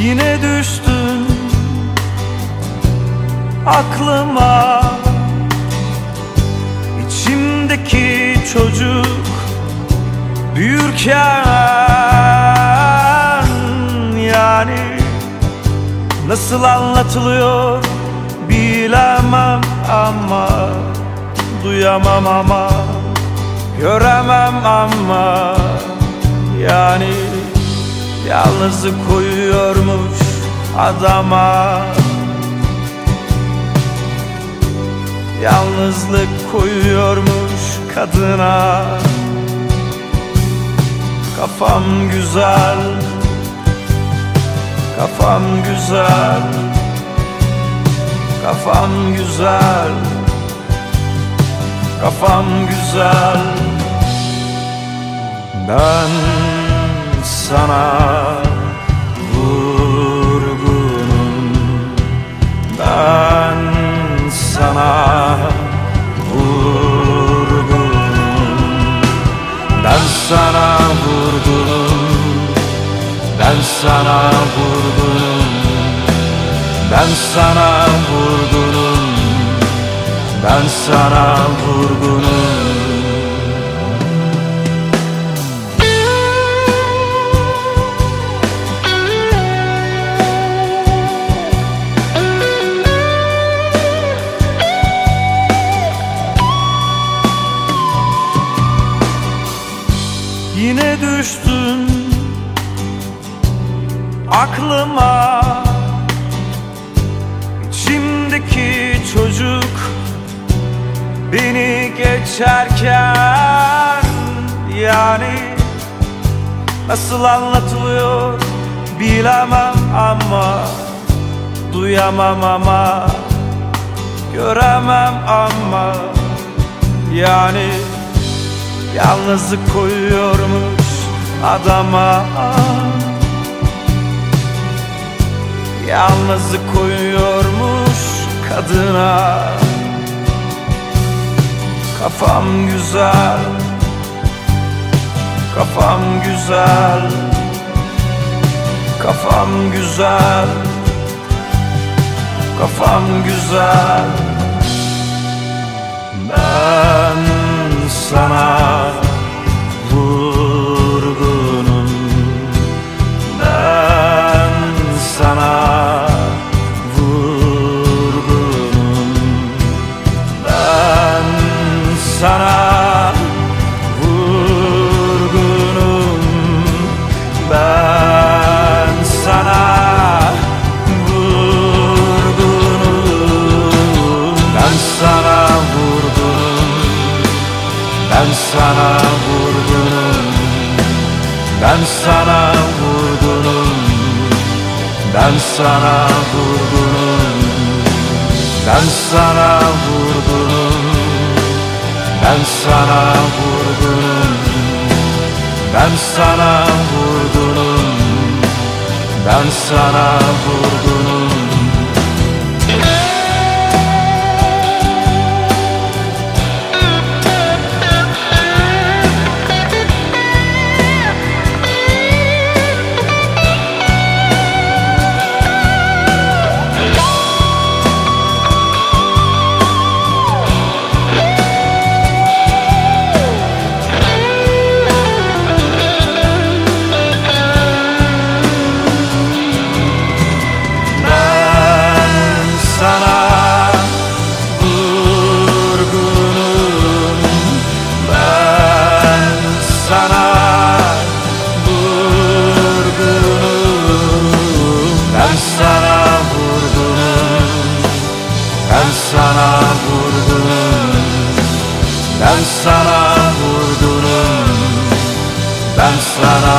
Yine düştün aklıma. İçimdeki çocuk büyürken Yani nasıl anlatılıyor bilemem ama Duyamam ama göremem ama Yani Yalnızlık koyuyormuş adama. Yalnızlık koyuyormuş kadına. Kafam güzel Kafam güzel Kafam güzel Kafam güzel. Ben sana sana vurgunum Ben sana vurgunum Ben sana vurgunum Ben sana vurgunum aklıma. İçimdeki çocuk beni geçerken Yani nasıl anlatılıyor bilemem ama Duyamam ama göremem ama Yani Yalnızlık koyuyormuş adama Yalnızlık koyuyormuş kadına. Kafam güzel Kafam güzel Kafam güzel Kafam güzel. Ben sana ben sana vurgunum Ben sana vurgunum Ben sana vurgunum Ben sana vurgunum Ben sana vurgunum Ben sana vurgunum Ben sana vurgunum Slada